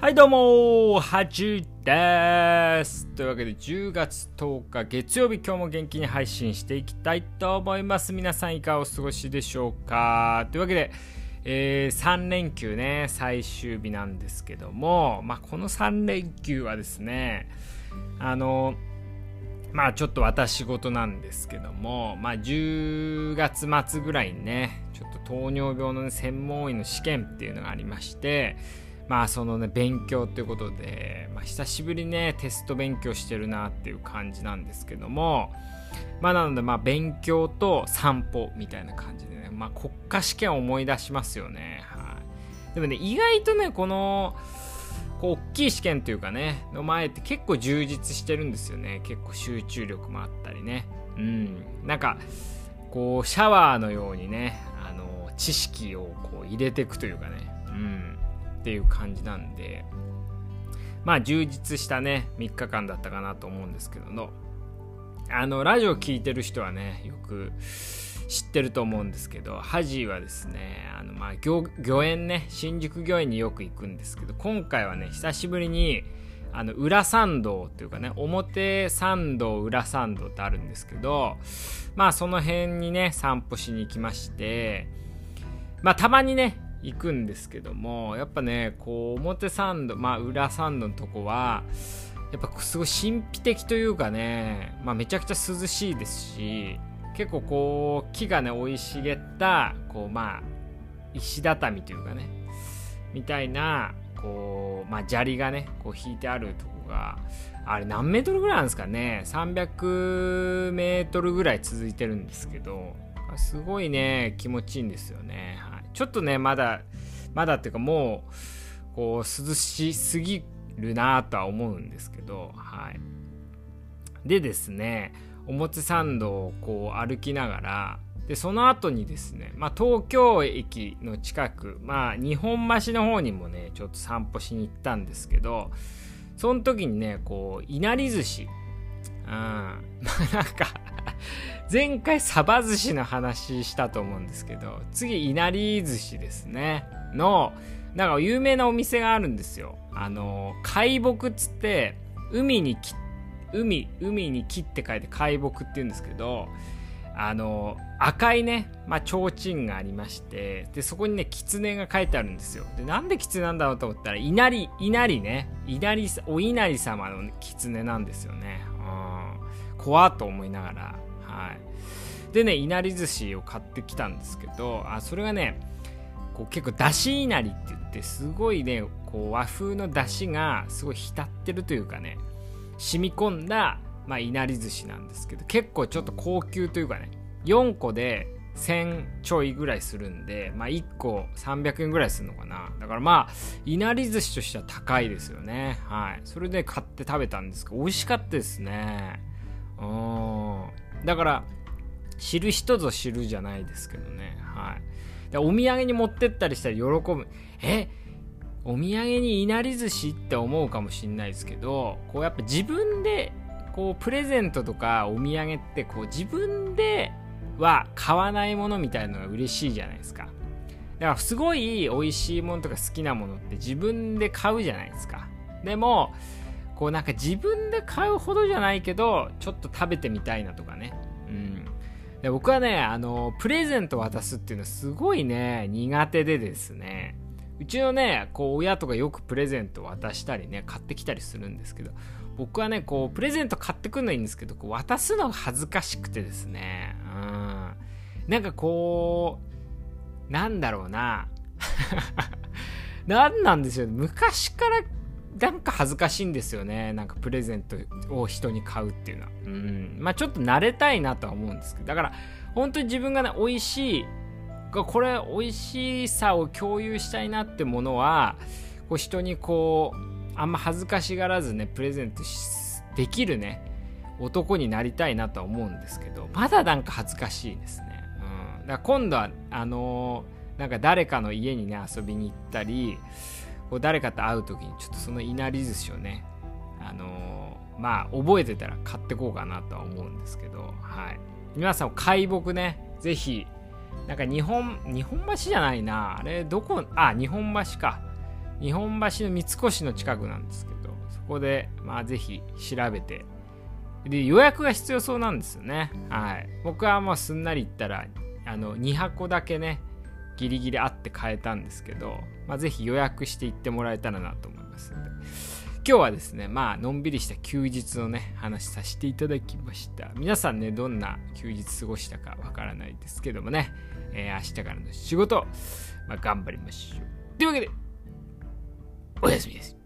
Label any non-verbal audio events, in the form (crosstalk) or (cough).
はいどうも。はじです。というわけで10月10日月曜日今日も元気に配信していきたいと思います。皆さんいかがお過ごしでしょうか。というわけで、えー、3連休ね最終日なんですけども、まあ、この3連休はですねあのまあちょっと私事なんですけども、まあ10月末ぐらいにね、ちょっと糖尿病の、ね、専門医の試験っていうのがありまして、まあそのね勉強ということで、まあ、久しぶりねテスト勉強してるなっていう感じなんですけどもまあなのでまあ勉強と散歩みたいな感じでねまあ国家試験を思い出しますよね。はい。でもね意外とねこのこう大きい試験というかねの前って結構充実してるんですよね。結構集中力もあったりね。うん。なんかこうシャワーのようにねあの知識をこう入れていくというかね。うん。っていう感じなんで。まあ充実したね3日間だったかなと思うんですけどのあのラジオ聴いてる人はねよく知ってると思うんですけどハジはですねあのまあ御苑ね新宿御苑によく行くんですけど今回はね久しぶりにあの裏参道っていうかね表参道裏参道ってあるんですけどまあその辺にね散歩しに行きましてまあたまにね行くんですけどもやっぱねこう表参道まあ裏参道のとこはやっぱすごい神秘的というかね、まあ、めちゃくちゃ涼しいですし結構こう木がね生い茂ったこうまあ石畳というかねみたいなこうまあ砂利がねこう引いてあるとこがあれ何メートルぐらいなんですかね300メートルぐらい続いてるんですけどすごいね気持ちいいんですよねはいちょっとね、まだ、まだっていうかもう、こう、涼しすぎるなとは思うんですけど、はい。でですね、表参道をこう歩きながら、で、その後にですね、まあ、東京駅の近く、まあ、日本橋の方にもね、ちょっと散歩しに行ったんですけど、その時にね、こう、いなり寿司、うん、(laughs) まあなんか前回サバ寿司の話したと思うんですけど、次、いなり寿司ですね。の、なんか有名なお店があるんですよ。あの、海木っつって、海にき、海、海に木って書いて海木って言うんですけど、あの、赤いね、まあ、提灯がありまして、で、そこにね、狐が書いてあるんですよ。で、なんで狐なんだろうと思ったら、稲荷、稲荷ね、稲荷、お稲荷様の狐なんですよね。うん。怖っと思いながら、はい、でねいなり寿司を買ってきたんですけどあそれがねこう結構だしいなりって言ってすごいねこう和風のだしがすごい浸ってるというかね染み込んだ、まあ、いなり寿司なんですけど結構ちょっと高級というかね4個で1000ちょいぐらいするんで、まあ、1個300円ぐらいするのかな。だからまあいなり寿司としては高いですよね。はい。それで買って食べたんですけど美味しかったですね。うん。だから知る人ぞ知るじゃないですけどね。はい。でお土産に持ってったりしたら喜ぶ。えっお土産にいなり寿司って思うかもしんないですけどこうやっぱ自分でこうプレゼントとかお土産ってこう自分では買わないものみたいなのが嬉しいじゃないですか。だからすごい美味しいものとか好きなものって自分で買うじゃないですか。でもこうなんか自分で買うほどじゃないけどちょっと食べてみたいなとかね。うん。で僕はねあのプレゼント渡すっていうのはすごいね苦手でですね。うちのねこう親とかよくプレゼント渡したりね買ってきたりするんですけど僕はねこうプレゼント買ってくるのはいいんですけどこう渡すのが恥ずかしくてですねうんなんかこうなんだろうな (laughs) 何なんですよ昔からなんか恥ずかしいんですよね。なんかプレゼントを人に買うっていうのは。うん。まあちょっと慣れたいなとは思うんですけど、だから本当に自分がね、美味しい、これ美味しさを共有したいなってものは、こう人にこう、あんま恥ずかしがらずね、プレゼントできるね、男になりたいなとは思うんですけど、まだなんか恥ずかしいですね。うん。だから今度は、あのー、なんか誰かの家にね、遊びに行ったり、こう誰かと会う時にちょっとそのいなり寿司をねあのー、まあ覚えてたら買ってこうかなとは思うんですけどはい皆さん海木ねぜひなんか日本日本橋じゃないな。あれどこ？あ日本橋か。日本橋の三越の近くなんですけどそこでまあぜひ調べて。で予約が必要そうなんですよね。はい。僕はもうすんなり行ったらあの2箱だけねギリギリあって買えたんですけど、まあ、ぜひ予約して行ってもらえたらなと思いますので。今日はですねまあのんびりした休日のね話させていただきました。皆さんねどんな休日過ごしたかわからないですけどもね、えー、明日からの仕事、まあ、頑張りましょう。というわけでおやすみです。